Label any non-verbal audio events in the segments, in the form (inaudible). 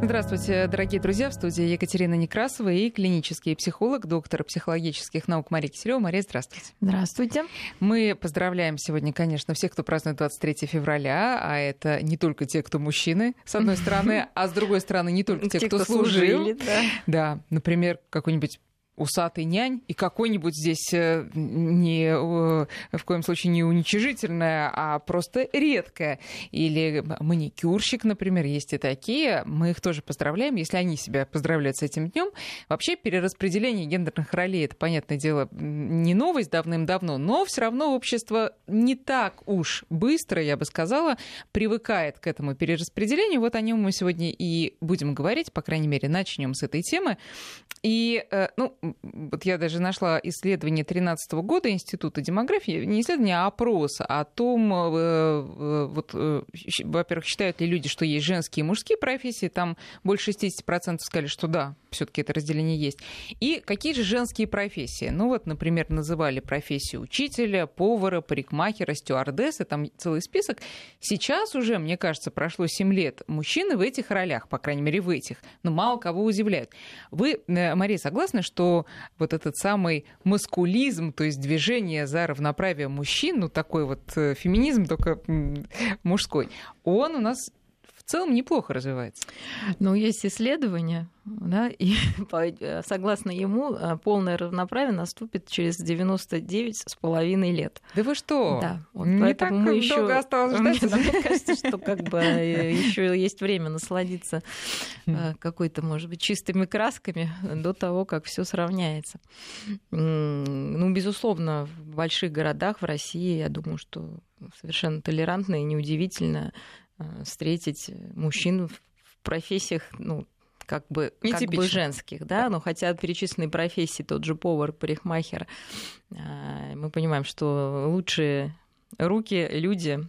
Здравствуйте, дорогие друзья. В студии Екатерина Некрасова и клинический психолог, доктор психологических наук Мария Киселева. Мария, здравствуйте. Здравствуйте. Мы поздравляем сегодня, конечно, всех, кто празднует 23 февраля, а это не только те, кто мужчины, с одной (laughs) стороны, а с другой стороны, не только те, кто служил. Да, например, какой-нибудь усатый нянь и какой-нибудь здесь э, не, э, в коем случае не уничижительное, а просто редкое. Или маникюрщик, например, есть и такие. Мы их тоже поздравляем, если они себя поздравляют с этим днем. Вообще перераспределение гендерных ролей, это, понятное дело, не новость давным-давно, но все равно общество не так уж быстро, я бы сказала, привыкает к этому перераспределению. Вот о нем мы сегодня и будем говорить, по крайней мере, начнем с этой темы. И, э, ну, вот я даже нашла исследование 2013 года Института демографии, не исследование, а опрос о том, э, э, вот, во-первых, считают ли люди, что есть женские и мужские профессии, там больше 60% сказали, что да, все-таки это разделение есть. И какие же женские профессии? Ну вот, например, называли профессию учителя, повара, парикмахера, стюардессы, там целый список. Сейчас уже, мне кажется, прошло 7 лет. Мужчины в этих ролях, по крайней мере, в этих, но мало кого удивляют. Вы, Мария, согласны, что вот этот самый маскулизм, то есть движение за равноправие мужчин, ну такой вот э, феминизм, только мужской, он у нас целом неплохо развивается. Ну, есть исследования, да, и (laughs) э, согласно ему э, полное равноправие наступит через 99 с половиной лет. Да вы что? Да. Вот Не так мы еще... долго осталось (laughs) ждать. Мне кажется, что как бы э, еще есть время насладиться какой-то, может быть, чистыми красками до того, как все сравняется. Ну, безусловно, в больших городах в России, я думаю, что совершенно толерантно и неудивительно встретить мужчин в профессиях, ну, как бы, как бы женских, да, но хотя перечисленные профессии, тот же повар, парикмахер, э, мы понимаем, что лучшие руки люди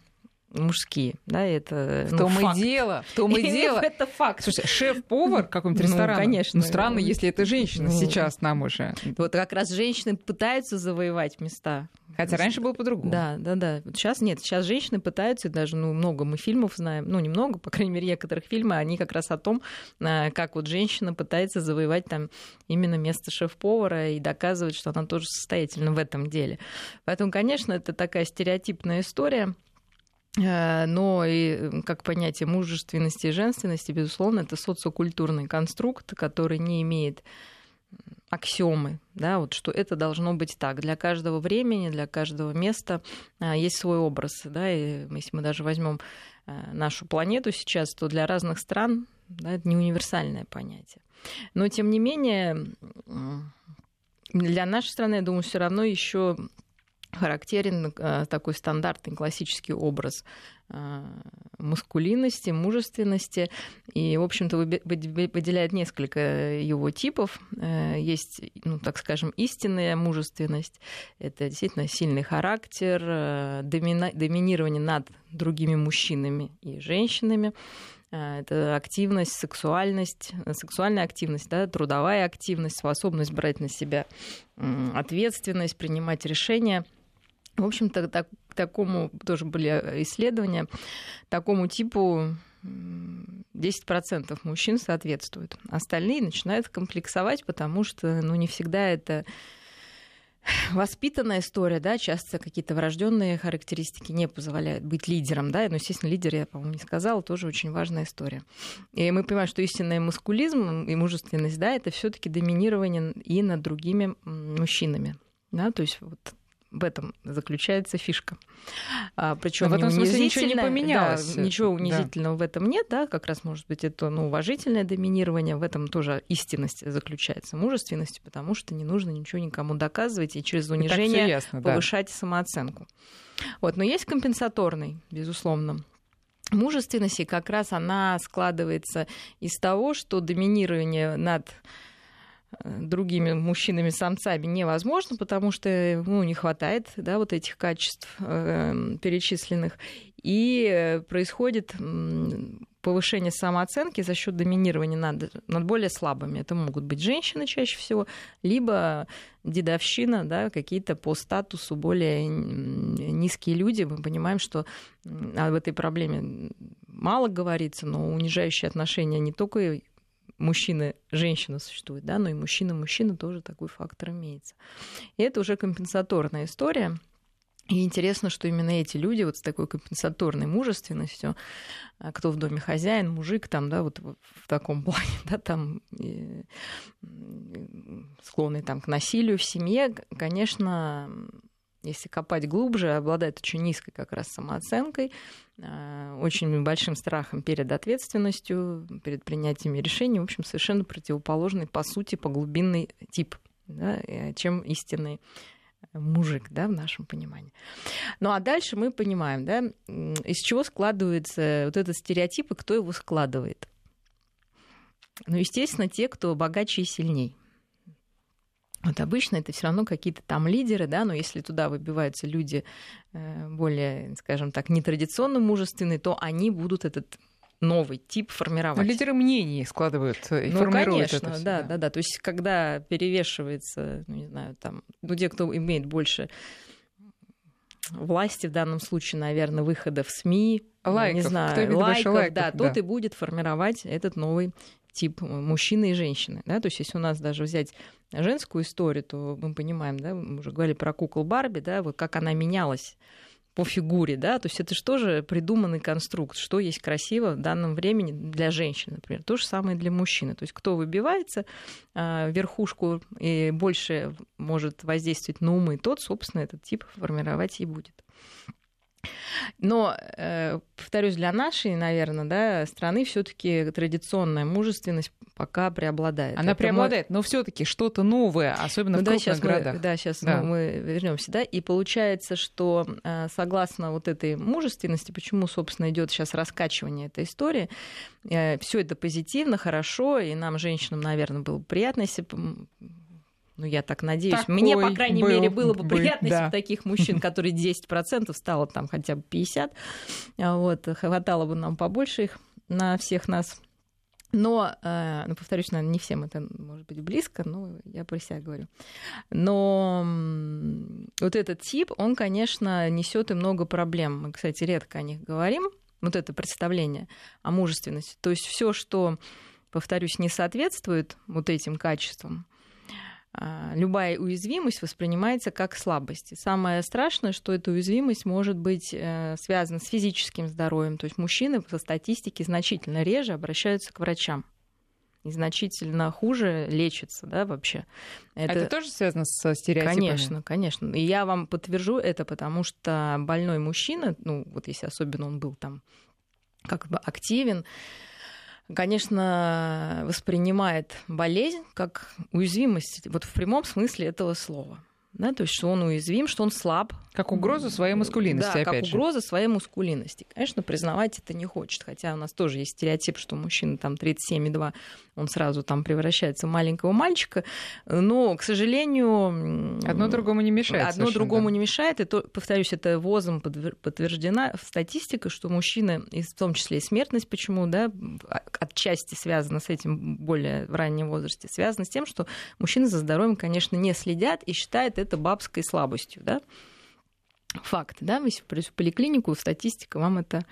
мужские, да, это в ну, том факт. и дело, в том и (laughs) дело. это факт. Слушай, шеф-повар каком-то ресторане, ну, конечно. Ну, странно, если это женщина ну, сейчас нам уже. Вот как раз женщины пытаются завоевать места Хотя раньше было по-другому. Да, да, да. Сейчас нет. Сейчас женщины пытаются, даже ну, много мы фильмов знаем, ну, немного, по крайней мере, некоторых фильмов, они как раз о том, а, как вот женщина пытается завоевать там именно место шеф-повара и доказывать, что она тоже состоятельна в этом деле. Поэтому, конечно, это такая стереотипная история. А, но и как понятие мужественности и женственности, безусловно, это социокультурный конструкт, который не имеет аксиомы, да, вот что это должно быть так. Для каждого времени, для каждого места а, есть свой образ, да, и если мы даже возьмем а, нашу планету сейчас, то для разных стран да, это не универсальное понятие. Но тем не менее для нашей страны, я думаю, все равно еще характерен э, такой стандартный классический образ э, маскулинности, мужественности. И, в общем-то, выделяет несколько его типов. Э, есть, ну, так скажем, истинная мужественность. Это действительно сильный характер, домина- доминирование над другими мужчинами и женщинами. Это активность, сексуальность, сексуальная активность, да, трудовая активность, способность брать на себя ответственность, принимать решения – в общем-то, так, такому тоже были исследования, такому типу 10% мужчин соответствуют. Остальные начинают комплексовать, потому что ну, не всегда это воспитанная история, да, часто какие-то врожденные характеристики не позволяют быть лидером, да, но, естественно, лидер, я, по-моему, не сказала, тоже очень важная история. И мы понимаем, что истинный маскулизм и мужественность, да, это все таки доминирование и над другими мужчинами. Да, то есть вот в этом заключается фишка. А, Причем в этом смысле ничего не поменялось. Да, ничего унизительного да. в этом нет, да, как раз может быть это ну, уважительное доминирование, в этом тоже истинность заключается, мужественность, потому что не нужно ничего никому доказывать и через унижение и ясно, повышать да. самооценку. Вот, но есть компенсаторный, безусловно, мужественности, как раз она складывается из того, что доминирование над другими мужчинами-самцами невозможно, потому что ну, не хватает да, вот этих качеств э, перечисленных. И происходит повышение самооценки за счет доминирования над, над более слабыми. Это могут быть женщины чаще всего, либо дедовщина, да, какие-то по статусу более низкие люди. Мы понимаем, что об этой проблеме мало говорится, но унижающие отношения не только мужчина-женщина существует, да, но и мужчина-мужчина тоже такой фактор имеется. И это уже компенсаторная история. И интересно, что именно эти люди вот с такой компенсаторной мужественностью, а, кто в доме хозяин, мужик там, да, вот в таком (laughs) плане, да, там склонный там к насилию в семье, конечно, если копать глубже, обладает очень низкой как раз самооценкой, а, очень большим страхом перед ответственностью, перед принятием решений, в общем, совершенно противоположный, по сути, по глубинный тип, да, чем истинный мужик, да, в нашем понимании. Ну а дальше мы понимаем, да, из чего складывается вот этот стереотип и кто его складывает. Ну, естественно, те, кто богаче и сильней. Вот обычно это все равно какие-то там лидеры, да, но если туда выбиваются люди э, более, скажем так, нетрадиционно мужественные, то они будут этот новый тип формировать. Но лидеры мнений складывают и ну, формируют конечно, это все, да, да, да. То есть когда перевешивается, ну, не знаю, там, ну, те, кто имеет больше власти в данном случае, наверное, выхода в СМИ, лайков, не знаю, кто лайков, лайков, да, да, тот и будет формировать этот новый тип мужчины и женщины. Да? То есть если у нас даже взять женскую историю, то мы понимаем, да, мы уже говорили про кукол Барби, да, вот как она менялась по фигуре, да, то есть это же тоже придуманный конструкт, что есть красиво в данном времени для женщины, например, то же самое для мужчины, то есть кто выбивается э, верхушку и больше может воздействовать на умы, тот, собственно, этот тип формировать и будет. Но, э, повторюсь, для нашей, наверное, да, страны все-таки традиционная мужественность пока преобладает. Она Это преобладает, но все-таки что-то новое, особенно ну, в да, крупных сейчас городах. Мы, да, сейчас да. Мы, мы вернемся, да, и получается, что э, согласно вот этой мужественности, почему, собственно, идет сейчас раскачивание этой истории, э, все это позитивно, хорошо, и нам, женщинам, наверное, было приятно, если ну, я так надеюсь. Такой Мне, по крайней был мере, было бы бы, приятно, да. если бы таких мужчин, которые 10% стало там хотя бы 50, вот, хватало бы нам побольше их на всех нас. Но, э, ну, повторюсь, наверное, не всем это может быть близко, но я про себя говорю. Но вот этот тип, он, конечно, несет и много проблем. Мы, кстати, редко о них говорим. Вот это представление о мужественности. То есть все, что, повторюсь, не соответствует вот этим качествам, а, любая уязвимость воспринимается как слабость. И самое страшное, что эта уязвимость может быть э, связана с физическим здоровьем. То есть мужчины по статистике значительно реже обращаются к врачам и значительно хуже лечатся, да, вообще. Это, это тоже связано с стереотипами? Конечно, конечно. И я вам подтвержу это, потому что больной мужчина, ну, вот если особенно он был там как бы активен, конечно, воспринимает болезнь как уязвимость, вот в прямом смысле этого слова да, то есть что он уязвим, что он слаб. Как угрозу своей маскулинности, да, опять как же. угроза своей маскулинности. Конечно, признавать это не хочет, хотя у нас тоже есть стереотип, что мужчина там 37,2, он сразу там превращается в маленького мальчика, но, к сожалению... Одно другому не мешает. Одно другому да. не мешает, и, то, повторюсь, это ВОЗом подтверждена статистика, что мужчины, и в том числе и смертность, почему, да, отчасти связана с этим более в раннем возрасте, связана с тем, что мужчины за здоровьем, конечно, не следят и считают это бабской слабостью, да. Факт, да, если в поликлинику, статистика вам это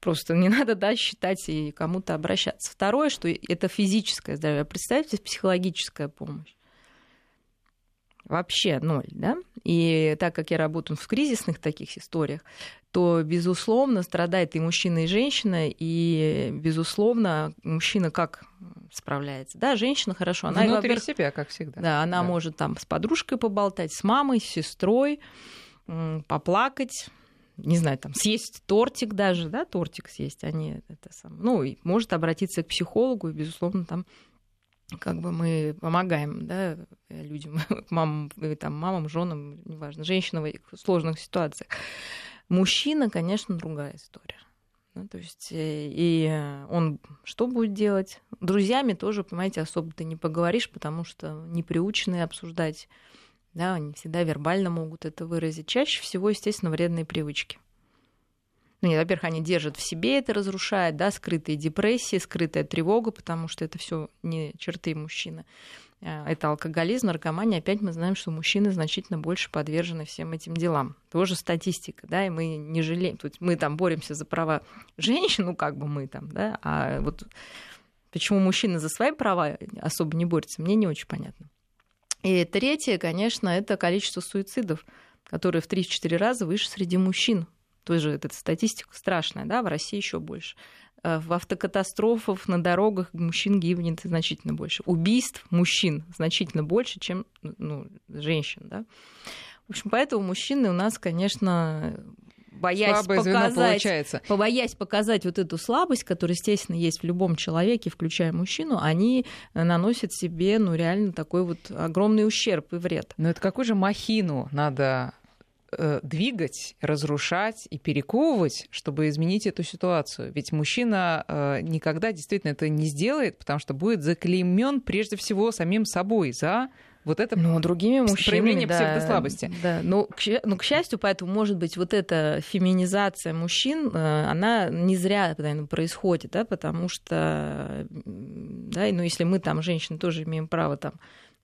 Просто не (laughs) надо да, считать и кому-то обращаться. Второе, что это физическое здоровье. Представьте, психологическая помощь. Вообще ноль, да? И так как я работаю в кризисных таких историях, то, безусловно, страдает и мужчина, и женщина, и, безусловно, мужчина как справляется. Да, женщина хорошо. Она, Внутри себя, как всегда. Да, она да. может там с подружкой поболтать, с мамой, с сестрой, поплакать, не знаю, там, съесть тортик даже, да, тортик съесть, они это сам, ну, и может обратиться к психологу, и, безусловно, там как бы мы помогаем да, людям, (laughs) мамам, там, мамам, женам, неважно, женщинам в сложных ситуациях. Мужчина, конечно, другая история. Ну, то есть, э, и он что будет делать? Друзьями тоже, понимаете, особо ты не поговоришь, потому что не приучены обсуждать. Да, они всегда вербально могут это выразить. Чаще всего, естественно, вредные привычки. Нет, во-первых, они держат в себе это, разрушает, да, скрытые депрессии, скрытая тревога, потому что это все не черты мужчины. А, это алкоголизм, наркомания. Опять мы знаем, что мужчины значительно больше подвержены всем этим делам. Тоже статистика, да, и мы не жалеем. Тут мы там боремся за права женщин, ну как бы мы там, да, а вот почему мужчины за свои права особо не борются, мне не очень понятно. И третье, конечно, это количество суицидов, которые в 3-4 раза выше среди мужчин. Тоже эта статистика страшная, да, в России еще больше. Э, в автокатастрофах на дорогах мужчин гибнет значительно больше. Убийств мужчин значительно больше, чем ну, женщин. Да? В общем, поэтому мужчины у нас, конечно, боясь Слабое показать, побоясь показать вот эту слабость, которая, естественно, есть в любом человеке, включая мужчину, они наносят себе, ну, реально такой вот огромный ущерб и вред. Но это какую же махину надо Э, двигать, разрушать и перековывать, чтобы изменить эту ситуацию. Ведь мужчина э, никогда действительно это не сделает, потому что будет заклеймен прежде всего самим собой за вот это ну, другими мужчинами, проявление да, псевдослабости. Да, но к, ну, к счастью, поэтому, может быть, вот эта феминизация мужчин, э, она не зря наверное, происходит, да, потому что, да, ну, если мы там, женщины, тоже имеем право там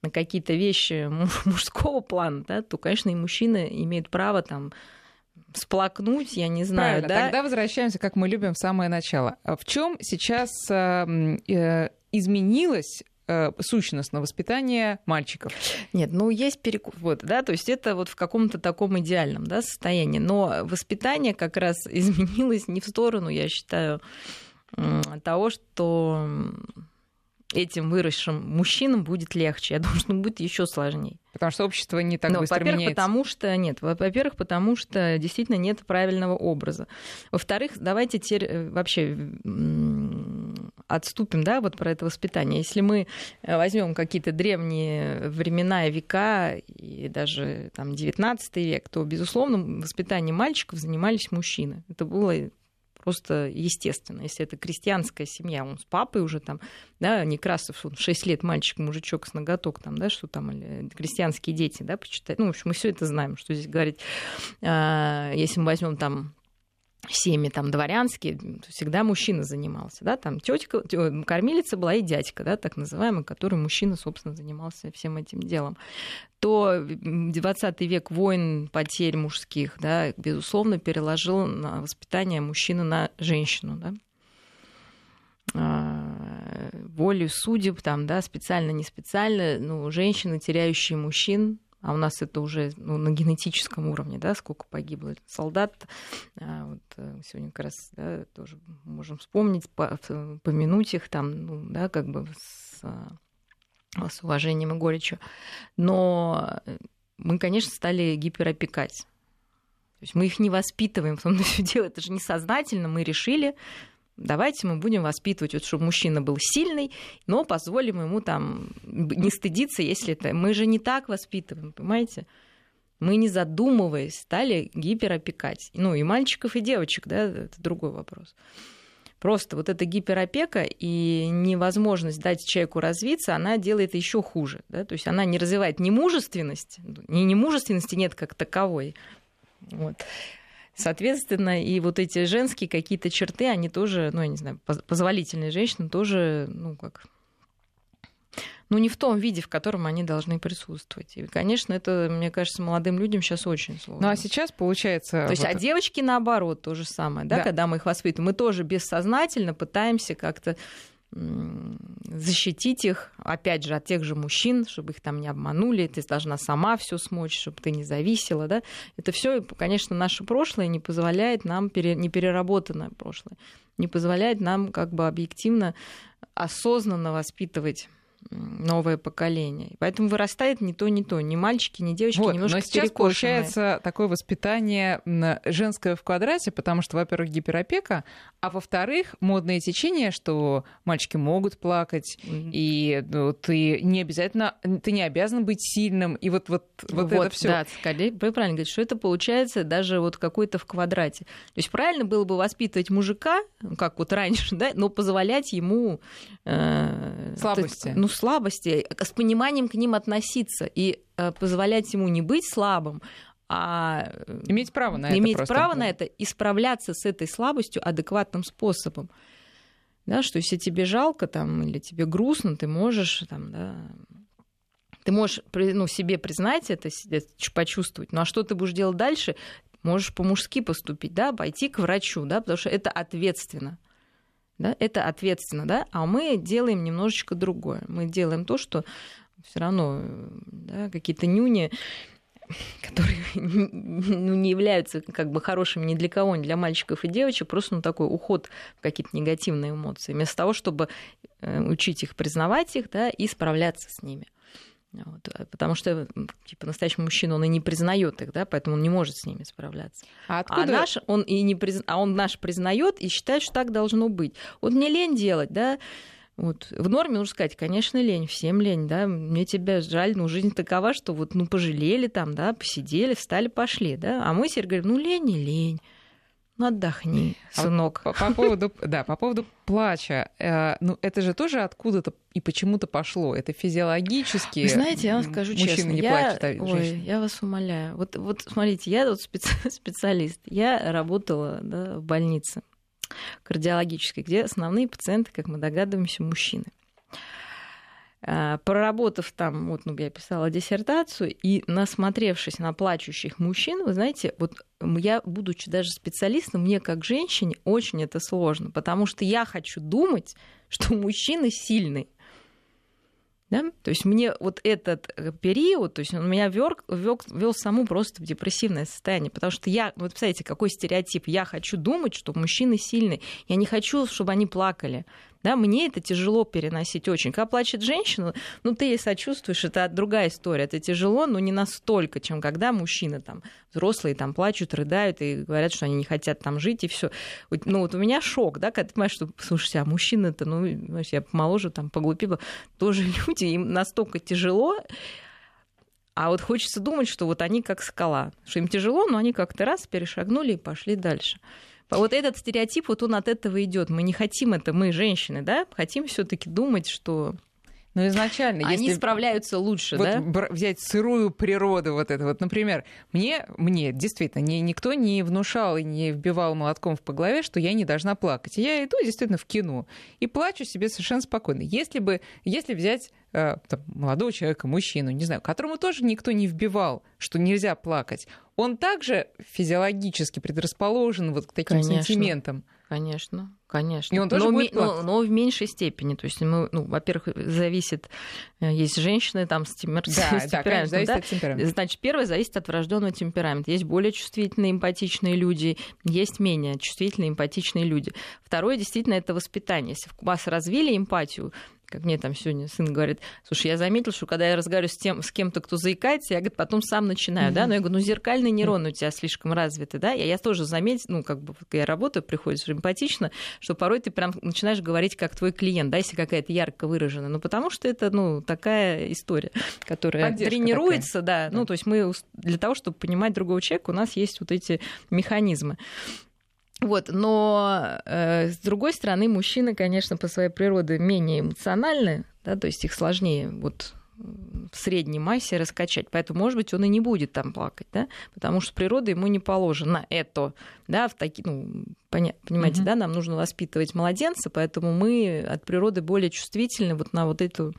на какие-то вещи (laughs) мужского плана, да, то, конечно, и мужчины имеют право там сплакнуть, я не знаю, Правильно, да. Тогда возвращаемся, как мы любим, в самое начало. А в чем сейчас э, э, изменилось э, сущностно воспитание мальчиков. Нет, ну есть перекус, вот, да, то есть это вот в каком-то таком идеальном, да, состоянии, но воспитание как раз (laughs) изменилось не в сторону, я считаю, того, что этим выросшим мужчинам будет легче. Я думаю, (laughs) что будет еще сложнее. Потому что общество не так Но, быстро во-первых, меняется. потому что нет. Во-первых, потому что действительно нет правильного образа. Во-вторых, давайте теперь э, вообще отступим, да, вот про это воспитание. Если мы э, возьмем какие-то древние времена и века, и даже там 19 век, то, безусловно, воспитанием мальчиков занимались мужчины. Это было просто естественно. Если это крестьянская семья, он с папой уже там, да, Некрасов, он 6 лет мальчик, мужичок с ноготок, там, да, что там, крестьянские дети, да, почитать. Ну, в общем, мы все это знаем, что здесь говорить. А, если мы возьмем там семьи там дворянские, всегда мужчина занимался, да, там тетка, кормилица была и дядька, да, так называемый, который мужчина, собственно, занимался всем этим делом. То 20 век войн, потерь мужских, да, безусловно, переложил на воспитание мужчины на женщину, да а, волю судеб, там, да, специально, не специально, ну, женщины, теряющие мужчин, а у нас это уже ну, на генетическом уровне, да, сколько погибло солдат. А, вот э, сегодня как раз да, тоже можем вспомнить, помянуть их там, ну, да, как бы с, а, с уважением и горечью. Но мы, конечно, стали гиперопекать. То есть мы их не воспитываем, в том-то все дело, это же несознательно, мы решили, Давайте мы будем воспитывать, вот, чтобы мужчина был сильный, но позволим ему там не стыдиться, если это... Мы же не так воспитываем, понимаете? Мы, не задумываясь, стали гиперопекать. Ну, и мальчиков, и девочек, да, это другой вопрос. Просто вот эта гиперопека и невозможность дать человеку развиться, она делает еще хуже. Да? То есть она не развивает ни мужественность, ни немужественности нет как таковой. Вот. Соответственно, и вот эти женские какие-то черты, они тоже, ну, я не знаю, позволительные женщины тоже, ну, как ну, не в том виде, в котором они должны присутствовать. И, конечно, это, мне кажется, молодым людям сейчас очень сложно. Ну, а сейчас получается... То есть, вот... а девочки, наоборот, то же самое, да, да, когда мы их воспитываем, мы тоже бессознательно пытаемся как-то защитить их, опять же, от тех же мужчин, чтобы их там не обманули, ты должна сама все смочь, чтобы ты не зависела, да. Это все, конечно, наше прошлое не позволяет нам, не переработанное прошлое, не позволяет нам как бы объективно, осознанно воспитывать новое поколение. Поэтому вырастает не то, не то. Ни мальчики, ни девочки вот, немножко Но сейчас получается такое воспитание женское в квадрате, потому что, во-первых, гиперопека, а во-вторых, модное течение, что мальчики могут плакать, mm-hmm. и ну, ты не обязательно, ты не обязан быть сильным, и вот, вот, вот, вот это все. Да, вы правильно говорите, что это получается даже вот какой-то в квадрате. То есть правильно было бы воспитывать мужика, как вот раньше, (laughs) да, но позволять ему... Э, Слабости. Ну, слабости, с пониманием к ним относиться и э, позволять ему не быть слабым, а иметь право на это. Иметь просто. право на это и справляться с этой слабостью адекватным способом. Да, что если тебе жалко там, или тебе грустно, ты можешь там, да, ты можешь ну, себе признать это, почувствовать. Ну а что ты будешь делать дальше? Можешь по-мужски поступить, да, пойти к врачу, да, потому что это ответственно. Да, это ответственно, да, а мы делаем немножечко другое. Мы делаем то, что все равно да, какие-то нюни которые (laughs) ну, не являются как бы хорошими ни для кого, ни для мальчиков и девочек, просто ну, такой уход в какие-то негативные эмоции, вместо того, чтобы э, учить их, признавать их да, и справляться с ними. Вот, э, потому что типа настоящий мужчина он и не признает их, да, поэтому он не может с ними справляться. А, откуда... а наш он и не приз... а он наш признает и считает, что так должно быть. Вот мне лень делать, да. Вот. В норме нужно сказать, конечно, лень, всем лень, да, мне тебя жаль, но жизнь такова, что вот, ну, пожалели там, да, посидели, встали, пошли, да, а мы теперь говорим, ну, лень не лень, отдохни, сынок. А по, по поводу, да, по поводу плача, э, ну, это же тоже откуда-то и почему-то пошло, это физиологически. Вы знаете, я вам скажу Мужчины честно, не я, плачут, а ой, я вас умоляю, вот, вот смотрите, я тут (laughs) специалист, я работала да, в больнице, кардиологической, где основные пациенты, как мы догадываемся, мужчины. А, проработав там, вот, ну, я писала диссертацию, и насмотревшись на плачущих мужчин, вы знаете, вот я, будучи даже специалистом, мне как женщине очень это сложно, потому что я хочу думать, что мужчины сильные. Да? То есть мне вот этот э, период, то есть он меня вел, вел, вел саму просто в депрессивное состояние, потому что я, вот представляете, какой стереотип, я хочу думать, что мужчины сильные, я не хочу, чтобы они плакали, да, мне это тяжело переносить очень. Когда плачет женщина, ну, ты ей сочувствуешь, это другая история. Это тяжело, но не настолько, чем когда мужчины там взрослые там плачут, рыдают и говорят, что они не хотят там жить, и все. Ну, вот у меня шок, да, когда ты понимаешь, что, слушайте, а мужчины-то, ну, я помоложе, там, поглупила, тоже (laughs) люди, им настолько тяжело, а вот хочется думать, что вот они как скала, что им тяжело, но они как-то раз перешагнули и пошли дальше. Вот этот стереотип, вот он от этого идет. Мы не хотим это, мы женщины, да, хотим все-таки думать, что но изначально, они если справляются лучше, вот да? Взять сырую природу вот это вот, например, мне, мне действительно ни, никто не внушал и не вбивал молотком по голове, что я не должна плакать. Я иду действительно в кино и плачу себе совершенно спокойно. Если бы, если взять там, молодого человека, мужчину, не знаю, которому тоже никто не вбивал, что нельзя плакать, он также физиологически предрасположен вот к таким Конечно. сентиментам. Конечно, конечно. И он тоже но, будет но, но в меньшей степени. То есть, мы, ну, во-первых, зависит, э, есть женщины там с, темпер... да, с да, темпераментом. Зависит да? от темперамента. Значит, первое зависит от врожденного темперамента. Есть более чувствительные, эмпатичные люди, есть менее чувствительные, эмпатичные люди. Второе, действительно, это воспитание. Если вас развили эмпатию, как мне там сегодня сын говорит, слушай, я заметил, что когда я разговариваю с, тем, с кем-то, кто заикается, я говорит, потом сам начинаю, mm-hmm. да, но я говорю, ну зеркальные нейроны у тебя слишком развиты, да, я, я тоже заметил, ну как бы, когда я работаю, приходишь эмпатично, что порой ты прям начинаешь говорить как твой клиент, да, если какая-то ярко выражена, ну потому что это, ну, такая история, которая Поддержка тренируется, такая. да, да, ну то есть мы для того, чтобы понимать другого человека, у нас есть вот эти механизмы. Вот, но э, с другой стороны, мужчины, конечно, по своей природе менее эмоциональны, да, то есть их сложнее вот в средней массе раскачать. Поэтому, может быть, он и не будет там плакать, да, потому что природа ему не положена это, да, в такие, ну, поня- понимаете, mm-hmm. да, нам нужно воспитывать младенца, поэтому мы от природы более чувствительны вот на вот эту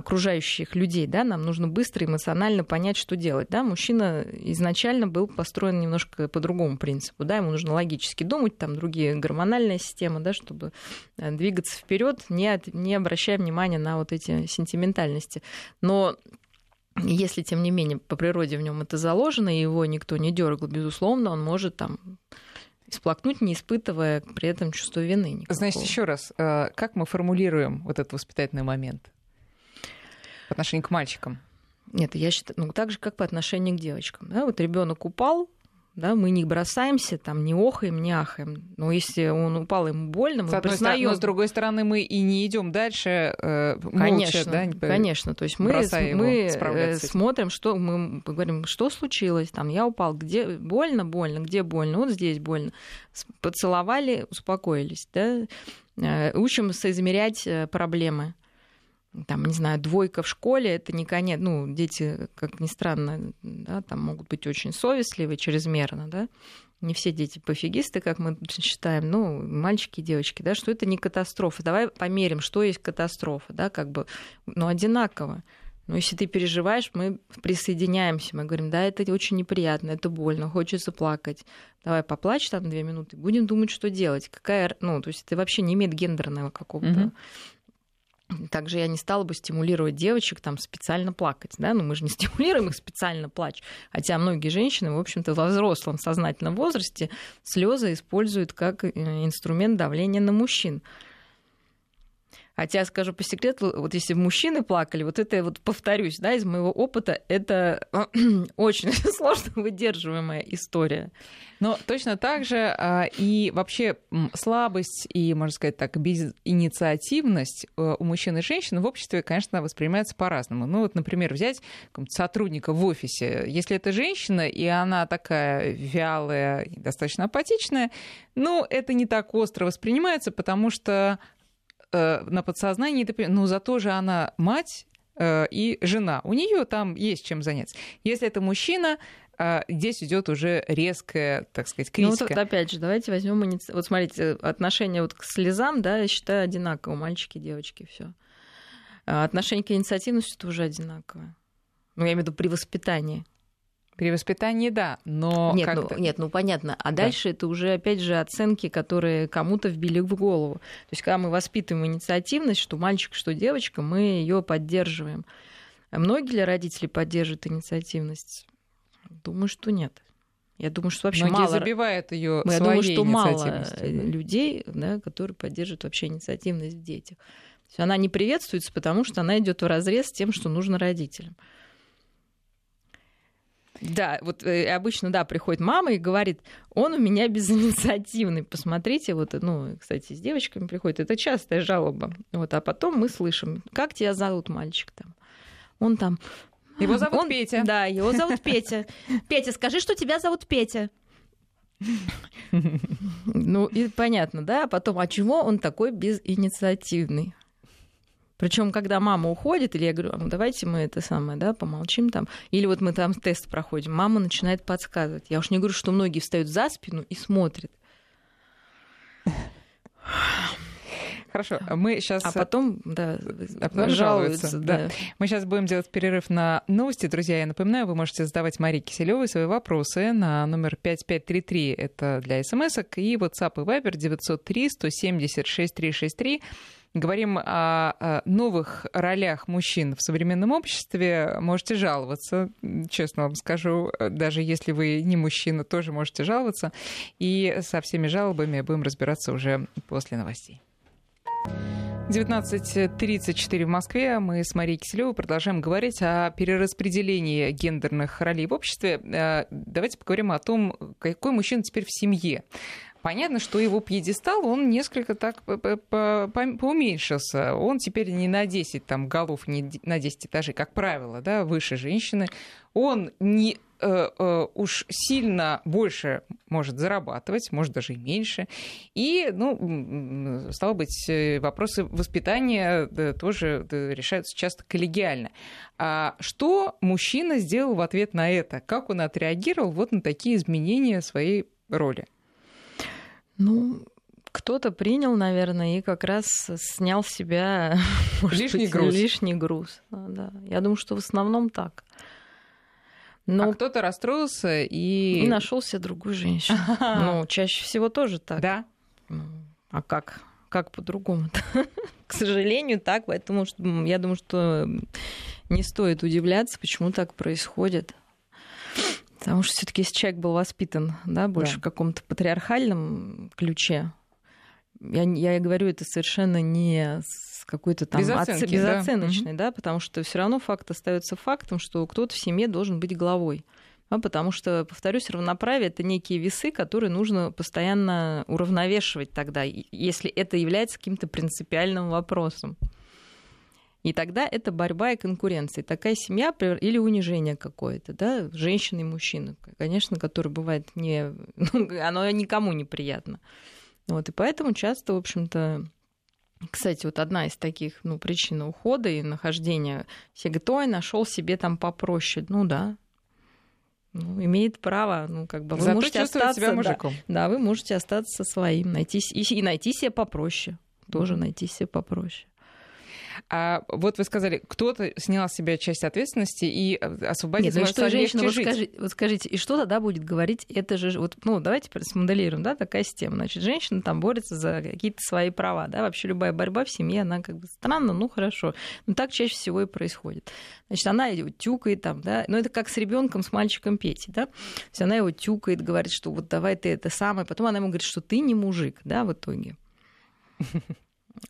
окружающих людей, да, нам нужно быстро эмоционально понять, что делать, да, мужчина изначально был построен немножко по другому принципу, да, ему нужно логически думать, там другие гормональная система, да, чтобы э, двигаться вперед, не, от, не обращая внимания на вот эти сентиментальности, но если, тем не менее, по природе в нем это заложено, и его никто не дергал, безусловно, он может там сплакнуть, не испытывая при этом чувство вины. Никакого. Значит, еще раз, э, как мы формулируем вот этот воспитательный момент? По отношению к мальчикам? Нет, я считаю, ну так же, как по отношению к девочкам. Да, вот ребенок упал, да, мы не бросаемся, там, не охаем, не ахаем. Но если он упал, ему больно, мы с признаем... но с другой стороны, мы и не идем дальше э, конечно, молча, да, конечно. То есть мы, мы э, смотрим, что мы говорим, что случилось, там, я упал, где больно, больно, где больно, вот здесь больно. Поцеловали, успокоились, да, э, учимся измерять э, проблемы там, не знаю, двойка в школе, это не конец, ну, дети, как ни странно, да, там могут быть очень совестливы чрезмерно, да, не все дети пофигисты, как мы считаем, ну, мальчики и девочки, да, что это не катастрофа. Давай померим, что есть катастрофа, да, как бы, ну, одинаково. Но если ты переживаешь, мы присоединяемся, мы говорим, да, это очень неприятно, это больно, хочется плакать. Давай поплачь там две минуты, будем думать, что делать. Какая, ну, то есть это вообще не имеет гендерного какого-то также я не стала бы стимулировать девочек там специально плакать, да, ну мы же не (laughs) стимулируем их специально плачь, хотя многие женщины, в общем-то, во взрослом сознательном возрасте слезы используют как э, инструмент давления на мужчин. Хотя, скажу по секрету, вот если мужчины плакали, вот это, вот повторюсь, да, из моего опыта, это (clears throat) очень (laughs) сложно выдерживаемая история. Но точно так же а, и вообще слабость и, можно сказать так, безинициативность э, у мужчин и женщин в обществе, конечно, воспринимается по-разному. Ну вот, например, взять сотрудника в офисе. Если это женщина, и она такая вялая, достаточно апатичная, ну, это не так остро воспринимается, потому что э, на подсознании, ну, зато же она мать э, и жена. У нее там есть чем заняться. Если это мужчина, э, здесь идет уже резкая, так сказать, критика. Ну, вот опять же, давайте возьмем. Вот смотрите, отношение вот к слезам, да, я считаю, одинаково. Мальчики, девочки, все. А отношение к инициативности тоже одинаковое. Ну, я имею в виду при воспитании. При воспитании, да, но нет, ну, нет, ну понятно. А да. дальше это уже опять же оценки, которые кому-то вбили в голову. То есть, когда мы воспитываем инициативность, что мальчик, что девочка, мы ее поддерживаем. А многие ли родители поддерживают инициативность? Думаю, что нет. Я думаю, что вообще Многие мало... забивают ее Я думаю, что мало людей, да, которые поддерживают вообще инициативность в детях. То есть она не приветствуется, потому что она идет в разрез с тем, что нужно родителям. Да, вот э, обычно, да, приходит мама и говорит, он у меня безинициативный, посмотрите, вот, ну, кстати, с девочками приходит, это частая жалоба, вот, а потом мы слышим, как тебя зовут мальчик там, он там... Его зовут он, Петя. Да, его зовут Петя. Петя, скажи, что тебя зовут Петя. Ну, и понятно, да, а потом, а чего он такой безинициативный? Причем, когда мама уходит, или я говорю, ну давайте мы это самое, да, помолчим там, или вот мы там тест проходим, мама начинает подсказывать. Я уж не говорю, что многие встают за спину и смотрят. Хорошо, мы сейчас... А потом, да, а потом жалуются. Да. да. Мы сейчас будем делать перерыв на новости. Друзья, я напоминаю, вы можете задавать Марии Киселевой свои вопросы на номер 5533, это для смс и WhatsApp и Viber 903 170 6363. Говорим о новых ролях мужчин в современном обществе. Можете жаловаться, честно вам скажу, даже если вы не мужчина, тоже можете жаловаться. И со всеми жалобами будем разбираться уже после новостей. 19.34 в Москве. Мы с Марией Киселевой продолжаем говорить о перераспределении гендерных ролей в обществе. Э, давайте поговорим о том, какой мужчина теперь в семье. Понятно, что его пьедестал, он несколько так поуменьшился. Он теперь не на 10 там, голов, не на 10 этажей, как правило, да, выше женщины. Он не э, э, уж сильно больше может зарабатывать, может даже и меньше. И, ну, стало быть, э, вопросы воспитания тоже решаются часто коллегиально. А что мужчина сделал в ответ на это? Как он отреагировал вот на такие изменения своей роли? Ну, кто-то принял, наверное, и как раз снял с себя (laughs) лишний быть, груз. Лишний груз. Да. Я думаю, что в основном так. Но... А кто-то расстроился и... И нашел себе другую женщину. (laughs) Ну, чаще всего тоже так. Да. Ну, а как? Как по-другому? (laughs) К сожалению, так. Поэтому я думаю, что не стоит удивляться, почему так происходит. Потому что все-таки если человек был воспитан да, больше да. в каком-то патриархальном ключе, я, я говорю это совершенно не с какой-то там Безоценки, оц... безоценочной, да, да потому что все равно факт остается фактом, что кто-то в семье должен быть главой. Да, потому что, повторюсь, равноправие это некие весы, которые нужно постоянно уравновешивать тогда, если это является каким-то принципиальным вопросом. И тогда это борьба и конкуренция. Такая семья или унижение какое-то, да, женщины и мужчины, конечно, которое бывает не, (laughs) ну, оно никому неприятно. Вот, и поэтому часто, в общем-то, Кстати, вот одна из таких ну, причин ухода и нахождения, все говорят, ой, нашел себе там попроще. Ну да, ну, имеет право, ну, как бы вы Зато можете остаться себя мужиком. Да, да, вы можете остаться своим, найти и, и найти себе попроще. Тоже найти себе попроще. А вот вы сказали, кто-то снял с себя часть ответственности и э, освободил Нет, ну что, женщина, вот, скажи, вот скажите, и что тогда будет говорить, это же, вот, ну, давайте смоделируем, да, такая система. Значит, женщина там борется за какие-то свои права, да, вообще любая борьба в семье, она как бы странно, ну, хорошо. Но так чаще всего и происходит. Значит, она его тюкает там, да, ну, это как с ребенком, с мальчиком Пети, да, то есть она его тюкает, говорит, что вот давай ты это самое, потом она ему говорит, что ты не мужик, да, в итоге.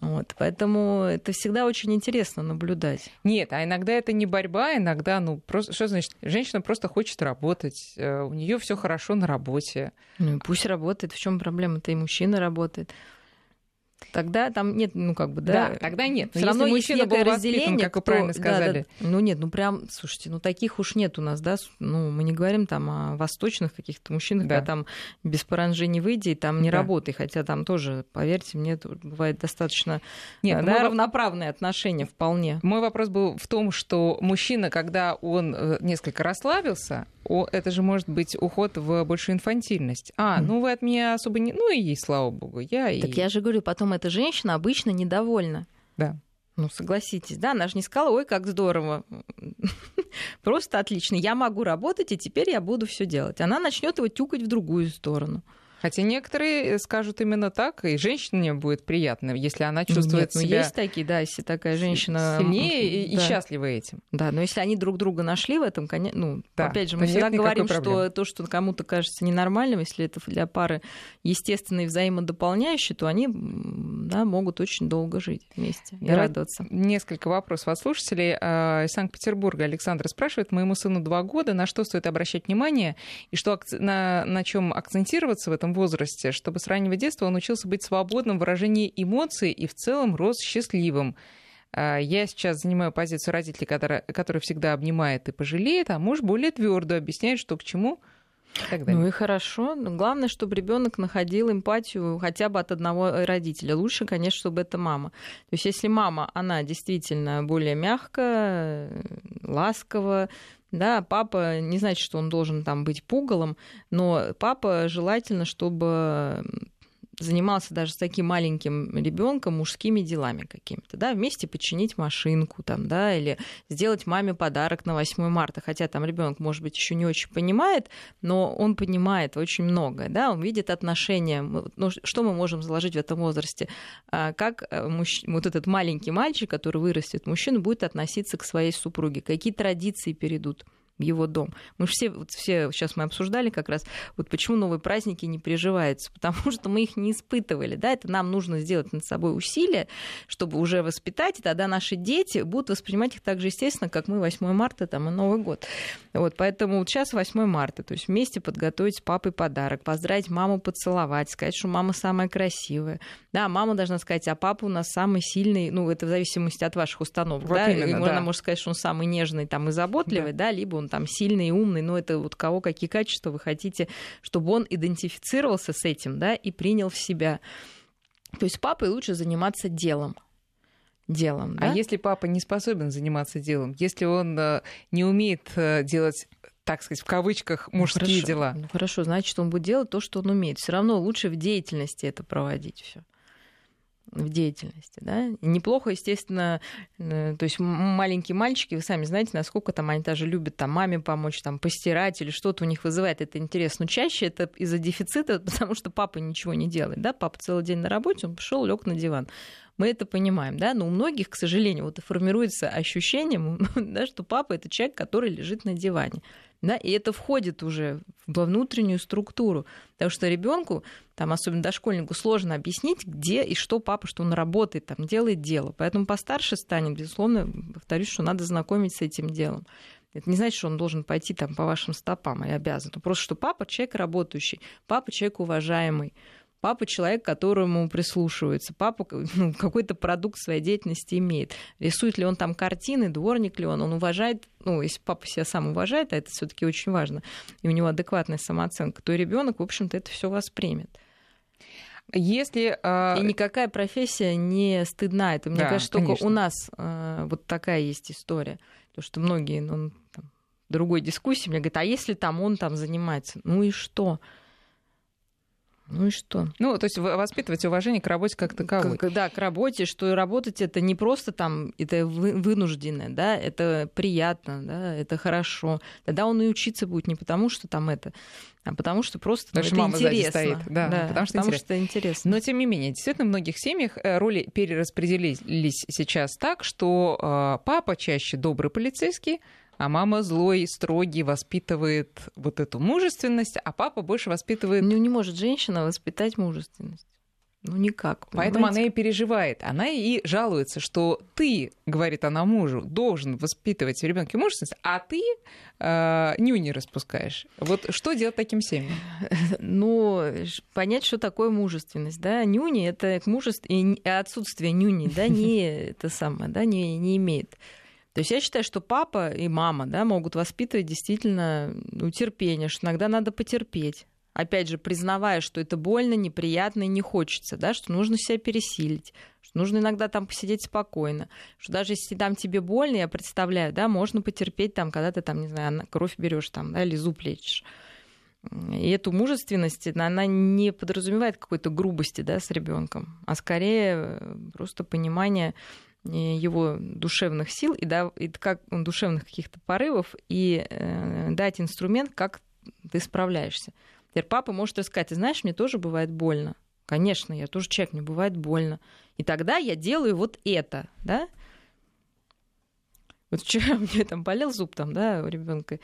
Вот, поэтому это всегда очень интересно наблюдать. Нет, а иногда это не борьба, иногда, ну, просто, что значит, женщина просто хочет работать, э, у нее все хорошо на работе. Ну, пусть работает, в чем проблема-то и мужчина работает. Тогда там нет, ну как бы, да. Да, тогда нет. Все равно мужчина был разделение, как вы правильно сказали. Да, да. Ну нет, ну прям, слушайте, ну таких уж нет у нас, да. Ну мы не говорим там о восточных каких-то мужчинах, да. когда там без паранжи не выйди, там не да. работай. Хотя там тоже, поверьте мне, бывает достаточно нет, да, мой... равноправные отношения вполне. Мой вопрос был в том, что мужчина, когда он э, несколько расслабился, это же может быть уход в большую инфантильность. А, ну вы от меня особо не... Ну и ей, слава богу, я и... Так я же говорю, потом эта женщина обычно недовольна. Да. Ну, согласитесь, да, она же не сказала, ой, как здорово, (laughs) просто отлично, я могу работать, и теперь я буду все делать. Она начнет его тюкать в другую сторону. Хотя некоторые скажут именно так, и женщине будет приятно, если она чувствует Нет, ну себя... есть такие, да, если такая женщина... Сильнее и, да. и счастлива этим. Да, но если они друг друга нашли в этом, конечно, ну, да, опять же, мы всегда говорим, что то, что кому-то кажется ненормальным, если это для пары естественно и взаимодополняющие, то они да, могут очень долго жить вместе и Давай радоваться. Несколько вопросов от слушателей. А, из Санкт-Петербурга Александр спрашивает, моему сыну два года, на что стоит обращать внимание и что, на, на чем акцентироваться в этом этом возрасте, чтобы с раннего детства он учился быть свободным в выражении эмоций и в целом рос счастливым. А, я сейчас занимаю позицию родителей, который, который всегда обнимает и пожалеет, а муж более твердо объясняет, что к чему. Ну и хорошо. Главное, чтобы ребенок находил эмпатию хотя бы от одного родителя. Лучше, конечно, чтобы это мама. То есть, если мама, она действительно более мягкая, ласковая, да, папа не значит, что он должен там быть пугалом, но папа желательно, чтобы занимался даже с таким маленьким ребенком мужскими делами какими-то, да, вместе починить машинку там, да, или сделать маме подарок на 8 марта, хотя там ребенок, может быть, еще не очень понимает, но он понимает очень многое, да, он видит отношения, ну, что мы можем заложить в этом возрасте, а, как э, мужч... вот этот маленький мальчик, который вырастет, мужчина будет относиться к своей супруге, какие традиции перейдут его дом. Мы же все, вот все, сейчас мы обсуждали как раз, вот почему новые праздники не приживаются, (laughs) потому что мы их не испытывали, да, это нам нужно сделать над собой усилия, чтобы уже воспитать, и тогда наши дети будут воспринимать их так же естественно, как мы 8 марта там, и Новый год. Вот, поэтому вот сейчас 8 марта, то есть вместе подготовить с папой подарок, поздравить маму, поцеловать, сказать, что мама самая красивая. Да, мама должна сказать, а папа у нас самый сильный, ну, это в зависимости от ваших установок, вот да, именно, можно, да. может сказать, что он самый нежный там и заботливый, да, да либо он там сильный и умный, но это вот кого какие качества вы хотите, чтобы он идентифицировался с этим, да, и принял в себя. То есть папой лучше заниматься делом делом. А да? А если папа не способен заниматься делом, если он э, не умеет э, делать так сказать, в кавычках ну, мужские ну, хорошо, дела. Ну, хорошо, значит, он будет делать то, что он умеет. Все равно лучше в деятельности это проводить все в деятельности. Да? Неплохо, естественно, э, то есть маленькие мальчики, вы сами знаете, насколько там они даже любят там, маме помочь, там, постирать или что-то у них вызывает это интерес. Но чаще это из-за дефицита, (laughs) потому что папа ничего не делает. Да? Папа целый день на работе, он пришел, лег на диван. Мы это понимаем, да, но у многих, к сожалению, вот и формируется ощущение, (laughs) да, что папа это человек, который лежит на диване. Да, и это входит уже во внутреннюю структуру. Потому что ребенку, там, особенно дошкольнику, сложно объяснить, где и что папа, что он работает, там, делает дело. Поэтому постарше станет, безусловно, повторюсь, что надо знакомить с этим делом. Это не значит, что он должен пойти там по вашим стопам и обязан. Просто, что папа человек работающий, папа человек уважаемый, Папа человек, которому прислушивается. Папа ну, какой-то продукт своей деятельности имеет. Рисует ли он там картины, дворник ли он, он уважает, ну, если папа себя сам уважает, а это все-таки очень важно, и у него адекватная самооценка, то ребенок, в общем-то, это все воспримет. Если, э... И никакая профессия не стыдна. Это, мне да, кажется, только конечно. у нас э, вот такая есть история. Потому что многие, ну, там, другой дискуссии мне говорят, а если там он там занимается? Ну и что? Ну и что? Ну, то есть воспитывать уважение к работе как таковой. К, да, к работе, что работать это не просто там, это вынужденное, да, это приятно, да, это хорошо. Тогда он и учиться будет не потому, что там это, а потому что просто ну, это мама интересно. стоит. Да, да, потому, что, потому интересно. что интересно. Но тем не менее, действительно, в многих семьях э, роли перераспределились сейчас так, что э, папа чаще добрый полицейский, а мама злой, строгий, воспитывает вот эту мужественность, а папа больше воспитывает... Ну, не может женщина воспитать мужественность. Ну, никак. Понимаете? Поэтому она и переживает. Она и жалуется, что ты, говорит она мужу, должен воспитывать в ребенке мужественность, а ты э, нюни распускаешь. Вот что делать таким семьям? (laughs) Ну, понять, что такое мужественность. Да? Нюни это мужество и отсутствие нюни, да, (laughs) не это самое, да, не, не имеет. То есть я считаю, что папа и мама да, могут воспитывать действительно ну, терпение, что иногда надо потерпеть. Опять же, признавая, что это больно, неприятно и не хочется, да, что нужно себя пересилить, что нужно иногда там посидеть спокойно, что даже если там тебе больно, я представляю, да, можно потерпеть там, когда ты там, не знаю, кровь берешь там, да, или зуб лечишь. И эту мужественность, она не подразумевает какой-то грубости да, с ребенком, а скорее просто понимание его душевных сил и, да, и как душевных каких-то порывов и э, дать инструмент, как ты справляешься. Теперь папа может рассказать, ты знаешь, мне тоже бывает больно. Конечно, я тоже человек, мне бывает больно. И тогда я делаю вот это, да? Вот вчера (laughs) мне там болел зуб там, да, у ребенка.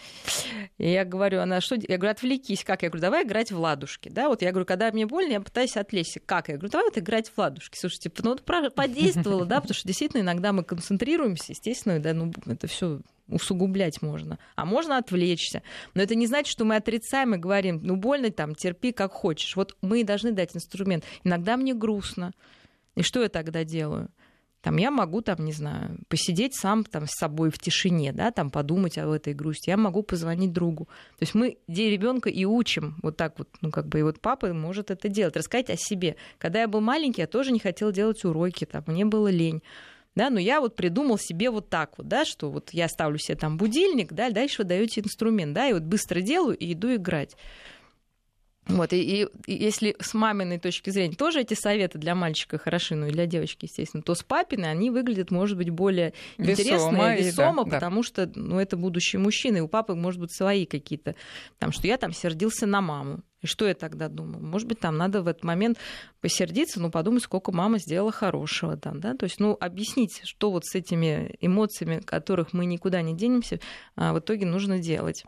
И я говорю, она что? Я говорю, отвлекись. Как? Я говорю, давай играть в ладушки. Да, вот я говорю, когда мне больно, я пытаюсь отвлечься. Как? Я говорю, давай вот играть в ладушки. Слушайте, ну это подействовало, да, потому что действительно иногда мы концентрируемся, естественно, да, ну это все усугублять можно. А можно отвлечься. Но это не значит, что мы отрицаем и говорим, ну больно там, терпи как хочешь. Вот мы должны дать инструмент. Иногда мне грустно. И что я тогда делаю? Там я могу, там, не знаю, посидеть сам там, с собой в тишине, да, там подумать об этой грусти. Я могу позвонить другу. То есть мы ребенка и учим вот так вот, ну, как бы, и вот папа может это делать, рассказать о себе. Когда я был маленький, я тоже не хотел делать уроки, там, мне было лень. Да, но я вот придумал себе вот так вот, да, что вот я ставлю себе там будильник, да, дальше вы даете инструмент, да, и вот быстро делаю и иду играть. Вот, и, и, и если с маминой точки зрения тоже эти советы для мальчика хороши, ну и для девочки, естественно, то с папиной они выглядят, может быть, более интересно и весомо, да, потому да. что ну, это будущий мужчина, и у папы, может быть, свои какие-то, там, что я там сердился на маму. И что я тогда думаю? Может быть, там надо в этот момент посердиться, ну, подумать, сколько мама сделала хорошего там, да? То есть, ну, объяснить, что вот с этими эмоциями, которых мы никуда не денемся, а, в итоге нужно делать.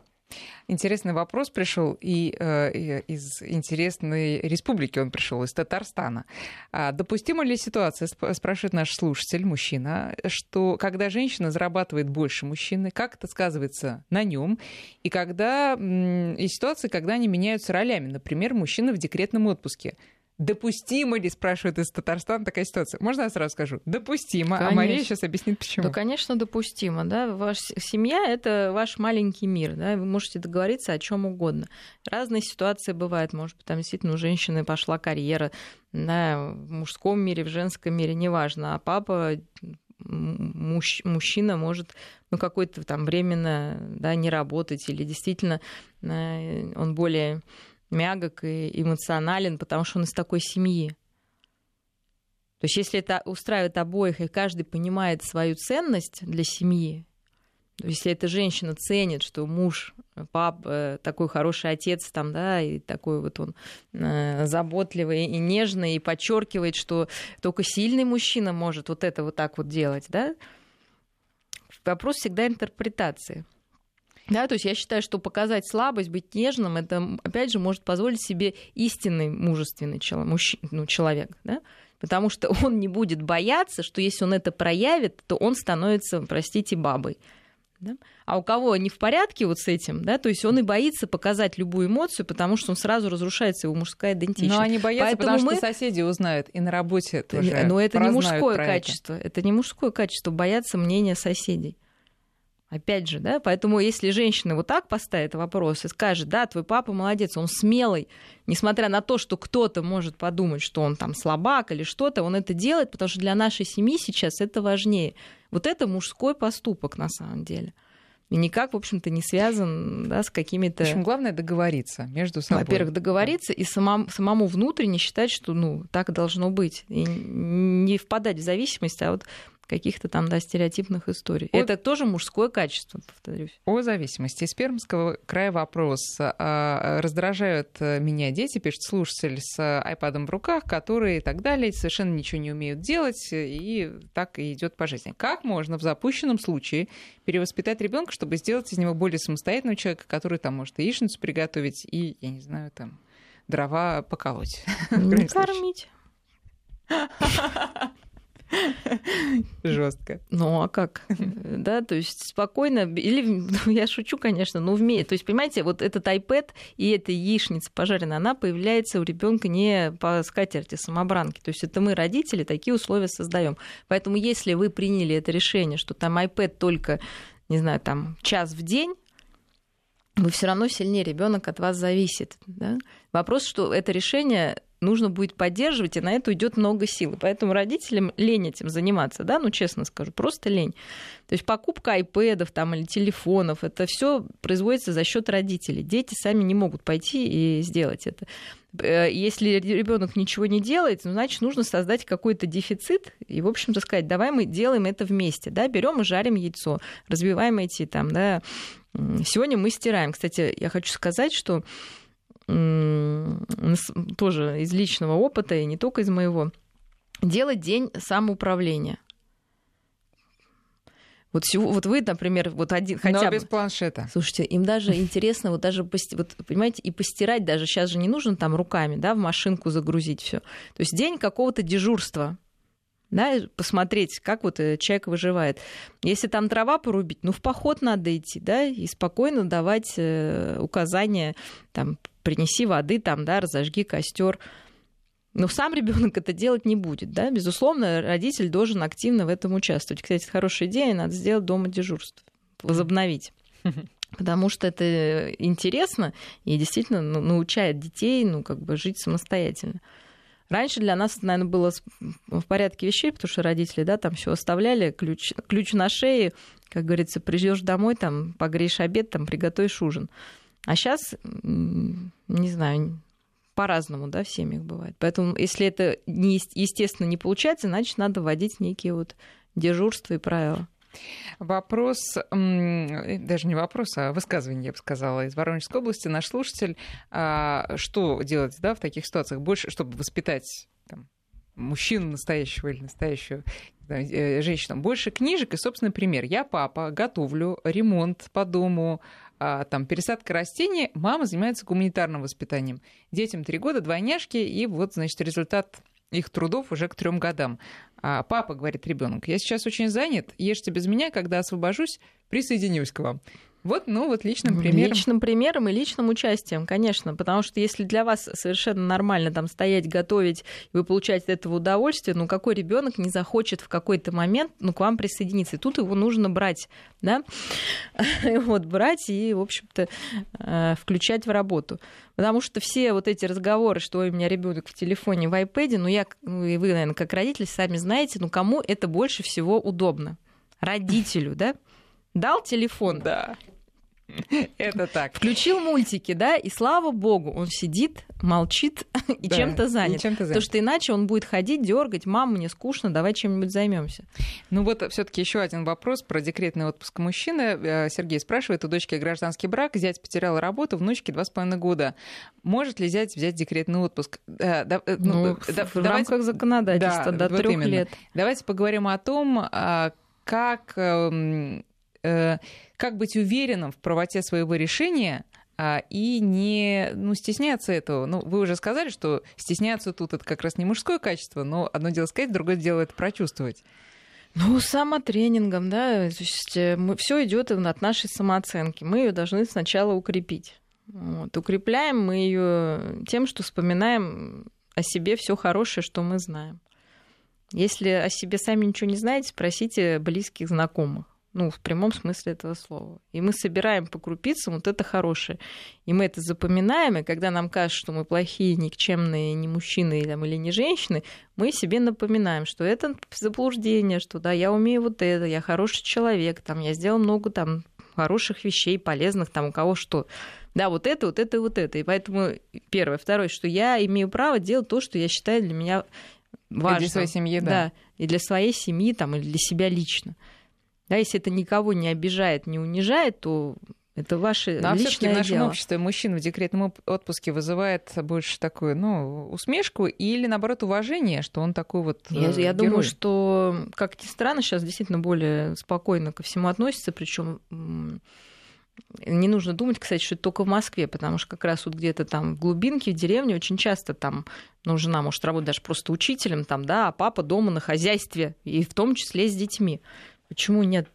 Интересный вопрос пришел и, э, из интересной республики он пришел, из Татарстана. А допустима ли ситуация, спрашивает наш слушатель, мужчина, что когда женщина зарабатывает больше мужчины, как это сказывается на нем, и когда и ситуации, когда они меняются ролями, например, мужчина в декретном отпуске, Допустимо ли, спрашивает из Татарстана, такая ситуация? Можно я сразу скажу? Допустимо. Конечно. А Мария сейчас объяснит, почему. Да, конечно, допустимо. Да? Ваша семья — это ваш маленький мир. Да? Вы можете договориться о чем угодно. Разные ситуации бывают. Может быть, там действительно у женщины пошла карьера да, в мужском мире, в женском мире, неважно. А папа муж, мужчина может ну, какое-то там временно да, не работать или действительно э, он более мягок и эмоционален, потому что он из такой семьи. То есть если это устраивает обоих, и каждый понимает свою ценность для семьи, то есть если эта женщина ценит, что муж, пап, э, такой хороший отец, там, да, и такой вот он э, заботливый и нежный, и подчеркивает, что только сильный мужчина может вот это вот так вот делать, да, вопрос всегда интерпретации. Да, то есть я считаю, что показать слабость, быть нежным, это, опять же, может позволить себе истинный мужественный человек, мужчина, ну, человек, да? потому что он не будет бояться, что если он это проявит, то он становится, простите, бабой. Да? А у кого не в порядке вот с этим, да, то есть он и боится показать любую эмоцию, потому что он сразу разрушается его мужская идентичность. Но они боятся, Поэтому потому мы... что соседи узнают, и на работе тоже Но это не мужское качество, это. это не мужское качество, бояться мнения соседей. Опять же, да, поэтому если женщина вот так поставит вопрос и скажет, да, твой папа молодец, он смелый, несмотря на то, что кто-то может подумать, что он там слабак или что-то, он это делает, потому что для нашей семьи сейчас это важнее. Вот это мужской поступок на самом деле. И никак, в общем-то, не связан да, с какими-то... В общем, главное договориться между собой. Во-первых, договориться и самому, самому внутренне считать, что ну, так должно быть. И не впадать в зависимость, а вот каких-то там, да, стереотипных историй. О... Это тоже мужское качество, повторюсь. О зависимости. Из Пермского края вопрос. А, раздражают меня дети, пишет слушатель, с айпадом в руках, которые и так далее, совершенно ничего не умеют делать, и так и идет по жизни. Как можно в запущенном случае перевоспитать ребенка, чтобы сделать из него более самостоятельного человека, который там может яичницу приготовить и, я не знаю, там дрова поколоть? (laughs) Не кормить. (laughs) Жестко. Ну а как? (laughs) Да, то есть спокойно, или ну, я шучу, конечно, но вместе. То есть, понимаете, вот этот iPad и эта яичница пожаренная, она появляется у ребенка не по скатерти самобранки. То есть это мы, родители, такие условия создаем. Поэтому если вы приняли это решение, что там iPad только, не знаю, там час в день, вы все равно сильнее, ребенок от вас зависит. Да? Вопрос, что это решение нужно будет поддерживать, и на это уйдет много сил. поэтому родителям лень этим заниматься, да, ну честно скажу, просто лень. То есть покупка айпэдов там, или телефонов, это все производится за счет родителей. Дети сами не могут пойти и сделать это. Э, если ребенок ничего не делает, ну, значит, нужно создать какой-то дефицит и, в общем-то, сказать, давай мы делаем это вместе, да, берем и жарим яйцо, разбиваем эти там, да, сегодня мы стираем. Кстати, я хочу сказать, что тоже из личного опыта и не только из моего, делать день самоуправления. Вот, всего, вот вы, например, вот один хотя Но без бы... планшета. Слушайте, им даже (laughs) интересно, вот даже, вот, понимаете, и постирать даже сейчас же не нужно там руками, да, в машинку загрузить все. То есть день какого-то дежурства, да, посмотреть, как вот э, человек выживает. Если там трава порубить, ну, в поход надо идти, да, и спокойно давать э, указания, там, принеси воды, там, да, разожги костер. Но сам ребенок это делать не будет, да, безусловно, родитель должен активно в этом участвовать. Кстати, это хорошая идея, надо сделать дома дежурство, возобновить. (laughs) Потому что это интересно и действительно ну, научает детей, ну, как бы жить самостоятельно. Раньше для нас, наверное, было в порядке вещей, потому что родители, да, там все оставляли, ключ, ключ на шее, как говорится, придешь домой, там, погреешь обед, там, приготовишь ужин. А сейчас, не знаю, по-разному, да, в семьях бывает. Поэтому, если это не, естественно не получается, значит, надо вводить некие вот дежурства и правила. Вопрос, даже не вопрос, а высказывание, я бы сказала, из Воронежской области. Наш слушатель, а, что делать да, в таких ситуациях, больше, чтобы воспитать там, мужчину настоящего или настоящую э, женщину, больше книжек и собственный пример. Я папа, готовлю, ремонт по дому, там, пересадка растений, мама занимается гуманитарным воспитанием. Детям три года, двойняшки, и вот, значит, результат их трудов уже к трем годам. А папа, говорит ребенок, я сейчас очень занят, ешьте без меня, когда освобожусь, присоединюсь к вам. Вот, ну вот личным примером. Личным примером и личным участием, конечно. Потому что если для вас совершенно нормально там стоять, готовить, и вы получаете от этого удовольствие, ну какой ребенок не захочет в какой-то момент ну, к вам присоединиться? И тут его нужно брать, да? (laughs) вот, брать и, в общем-то, э, включать в работу. Потому что все вот эти разговоры, что у меня ребенок в телефоне, в iPad, ну я, ну, и вы, наверное, как родители сами знаете, ну кому это больше всего удобно? Родителю, да? Дал телефон. Да. (laughs) Это так. Включил мультики, да, и слава богу, он сидит, молчит (laughs) и да, чем-то занят. Чем занят. Потому что иначе он будет ходить, дергать, мама, мне скучно, давай чем-нибудь займемся. Ну вот все-таки еще один вопрос про декретный отпуск мужчины. Э, Сергей спрашивает, у дочки гражданский брак, зять потерял работу, внучке два с половиной года. Может ли зять взять декретный отпуск? Э, да, э, ну, ну, в, в давайте... рамках законодательства да, до вот трех лет. Давайте поговорим о том, а, как эм, Э, как быть уверенным в правоте своего решения а, и не ну, стесняться этого. Ну, вы уже сказали, что стесняться тут это как раз не мужское качество, но одно дело сказать, другое дело это прочувствовать. Ну, самотренингом, да, то есть э, мы, все идет от нашей самооценки. Мы ее должны сначала укрепить. Вот. Укрепляем мы ее тем, что вспоминаем о себе все хорошее, что мы знаем. Если о себе сами ничего не знаете, спросите близких знакомых. Ну, в прямом смысле этого слова. И мы собираем по крупицам вот это хорошее. И мы это запоминаем, и когда нам кажется, что мы плохие, никчемные, не мужчины там, или не женщины, мы себе напоминаем, что это заблуждение, что да, я умею вот это, я хороший человек, там, я сделал много там хороших вещей, полезных, там, у кого что. Да, вот это, вот это вот это. И поэтому первое. Второе, что я имею право делать то, что я считаю для меня важным. И для своей семьи, да. Да, и для своей семьи, там, или для себя лично. Да, если это никого не обижает, не унижает, то это ваше Но, личное а в нашем дело. обществе мужчина в декретном отпуске вызывает больше такую, ну, усмешку или, наоборот, уважение, что он такой вот Я, я думаю, что, как ни странно, сейчас действительно более спокойно ко всему относится, причем не нужно думать, кстати, что это только в Москве, потому что как раз вот где-то там в глубинке, в деревне очень часто там, ну, жена может работать даже просто учителем, там, да, а папа дома на хозяйстве, и в том числе с детьми. Почему нет?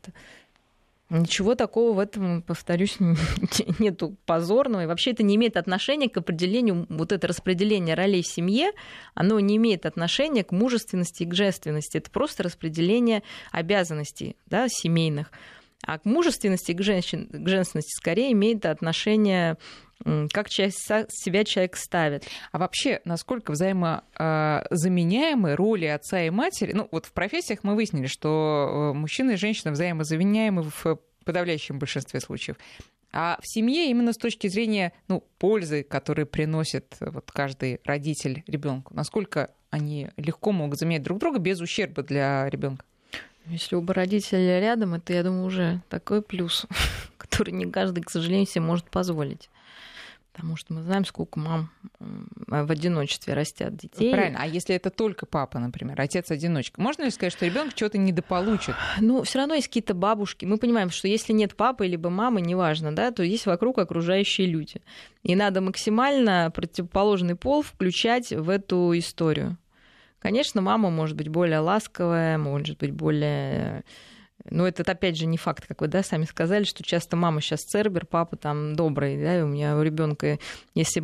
Ничего такого в этом, повторюсь, (laughs) нету позорного. И вообще это не имеет отношения к определению, вот это распределение ролей в семье, оно не имеет отношения к мужественности и к женственности. Это просто распределение обязанностей да, семейных. А к мужественности и к, женщин, к женственности скорее имеет отношение как себя человек ставит. А вообще, насколько взаимозаменяемы роли отца и матери? Ну, вот в профессиях мы выяснили, что э, мужчина и женщина взаимозаменяемы в подавляющем большинстве случаев. А в семье именно с точки зрения ну, пользы, которую приносит э, вот каждый родитель ребенку, насколько они легко могут заменять друг друга без ущерба для ребенка? Если оба родителя рядом, это, я думаю, уже такой плюс, (laughs) который не каждый, к сожалению, себе может позволить. Потому что мы знаем, сколько мам в одиночестве растят детей. Правильно. А если это только папа, например, отец-одиночка, можно ли сказать, что ребенок чего-то недополучит? Ну, все равно есть какие-то бабушки. Мы понимаем, что если нет папы либо мамы, неважно, да, то есть вокруг окружающие люди. И надо максимально противоположный пол включать в эту историю. Конечно, мама может быть более ласковая, может быть более но это, опять же, не факт, как вы да, сами сказали, что часто мама сейчас цербер, папа там добрый, да, и у меня у ребенка, если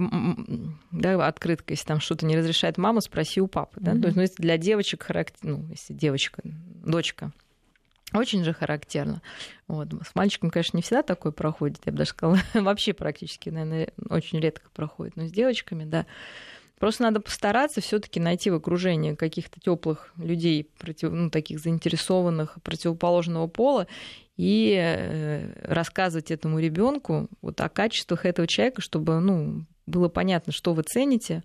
да, открытка, если там что-то не разрешает мама, спроси у папы. Да? Mm-hmm. То есть, ну, если для девочек характерно, ну, если девочка, дочка, очень же характерно. Вот. С мальчиком, конечно, не всегда такое проходит, я бы даже сказала, (laughs) вообще практически, наверное, очень редко проходит, но с девочками, да. Просто надо постараться все-таки найти в окружении каких-то теплых людей, против, ну, таких заинтересованных противоположного пола, и э, рассказывать этому ребенку вот о качествах этого человека, чтобы ну, было понятно, что вы цените,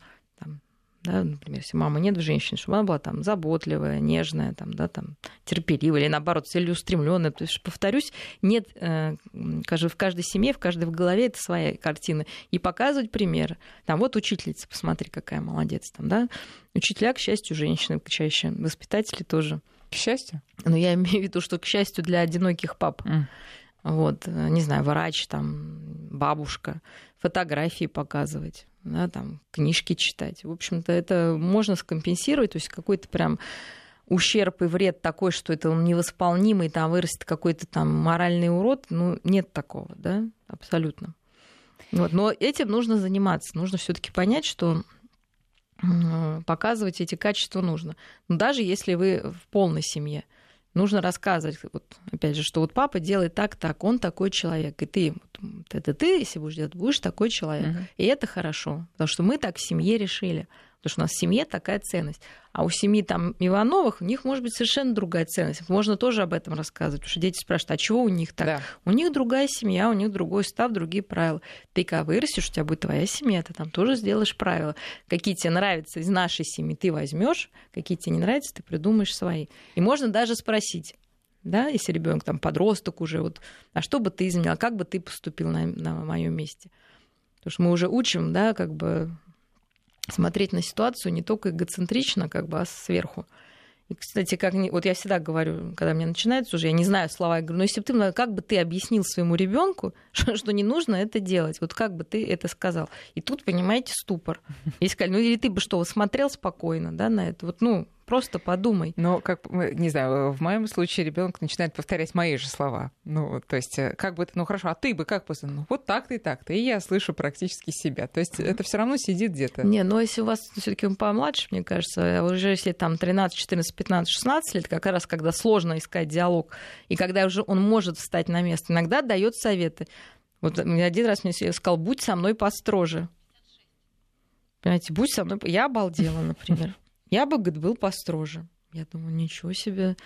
да, например, если мама нет в женщине, чтобы она была там заботливая, нежная, там, да, там, терпеливая или наоборот целеустремленная. Потому что, повторюсь, нет э, в каждой семье, в каждой в голове это своя картина. И показывать пример. Там вот учительница, посмотри, какая молодец. Там, да? Учителя, к счастью, женщины чаще, воспитатели тоже. К счастью? Ну, я имею в виду, что к счастью для одиноких пап. Mm. Вот, э, не знаю, врач, там, бабушка, фотографии показывать да, там, книжки читать. В общем-то, это можно скомпенсировать, то есть какой-то прям ущерб и вред такой, что это он невосполнимый, там вырастет какой-то там моральный урод, ну, нет такого, да, абсолютно. Вот. Но этим нужно заниматься. Нужно все-таки понять, что показывать эти качества нужно. Но даже если вы в полной семье, нужно рассказывать, вот, опять же, что вот папа делает так, так, он такой человек, и ты, вот, это ты, если будешь делать, будешь такой человек. Uh-huh. И это хорошо, потому что мы так в семье решили. Потому что у нас в семье такая ценность. А у семьи там Ивановых, у них может быть совершенно другая ценность. Можно тоже об этом рассказывать, потому что дети спрашивают, а чего у них так? Да. У них другая семья, у них другой став, другие правила. Ты когда вырастешь, у тебя будет твоя семья, ты там тоже сделаешь правила. Какие тебе нравятся из нашей семьи, ты возьмешь, какие тебе не нравятся, ты придумаешь свои. И можно даже спросить, да, если ребенок там подросток уже, вот, а что бы ты изменил, как бы ты поступил на, на моем месте? Потому что мы уже учим, да, как бы смотреть на ситуацию не только эгоцентрично, как бы, а сверху. И, кстати, как не... вот я всегда говорю, когда мне начинается уже, я не знаю слова, я говорю, ну если бы ты, как бы ты объяснил своему ребенку, (laughs) что, что не нужно это делать, вот как бы ты это сказал. И тут, понимаете, ступор. И сказали, ну или ты бы что, смотрел спокойно, да, на это, вот, ну, Просто подумай. Но, как, не знаю, в моем случае ребенок начинает повторять мои же слова. Ну, то есть, э, как бы, ну хорошо, а ты бы как после? Ну, вот так-то и так-то. И я слышу практически себя. То есть, это все равно сидит где-то. Не, но если у вас все-таки помладше, мне кажется, а уже если там 13, 14, 15, 16 лет, как раз когда сложно искать диалог, и когда уже он может встать на место, иногда дает советы. Вот один раз мне сказал, будь со мной построже. Понимаете, будь со мной... Я обалдела, например. Я бы, говорит, был построже. Я думаю, ничего себе.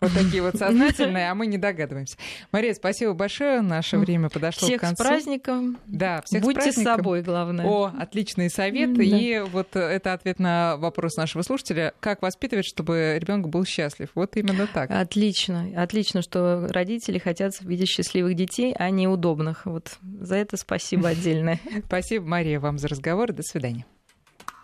Вот такие вот (laughs) сознательные, а мы не догадываемся. Мария, спасибо большое. Наше время подошло всех к концу. Всех с праздником. Да, всех Будьте с праздником. с собой, главное. О, отличный совет. Да. И вот это ответ на вопрос нашего слушателя. Как воспитывать, чтобы ребенок был счастлив? Вот именно так. Отлично. Отлично, что родители хотят видеть счастливых детей, а не удобных. Вот за это спасибо отдельное. (laughs) Спасибо, Мария, вам за разговор. До свидания.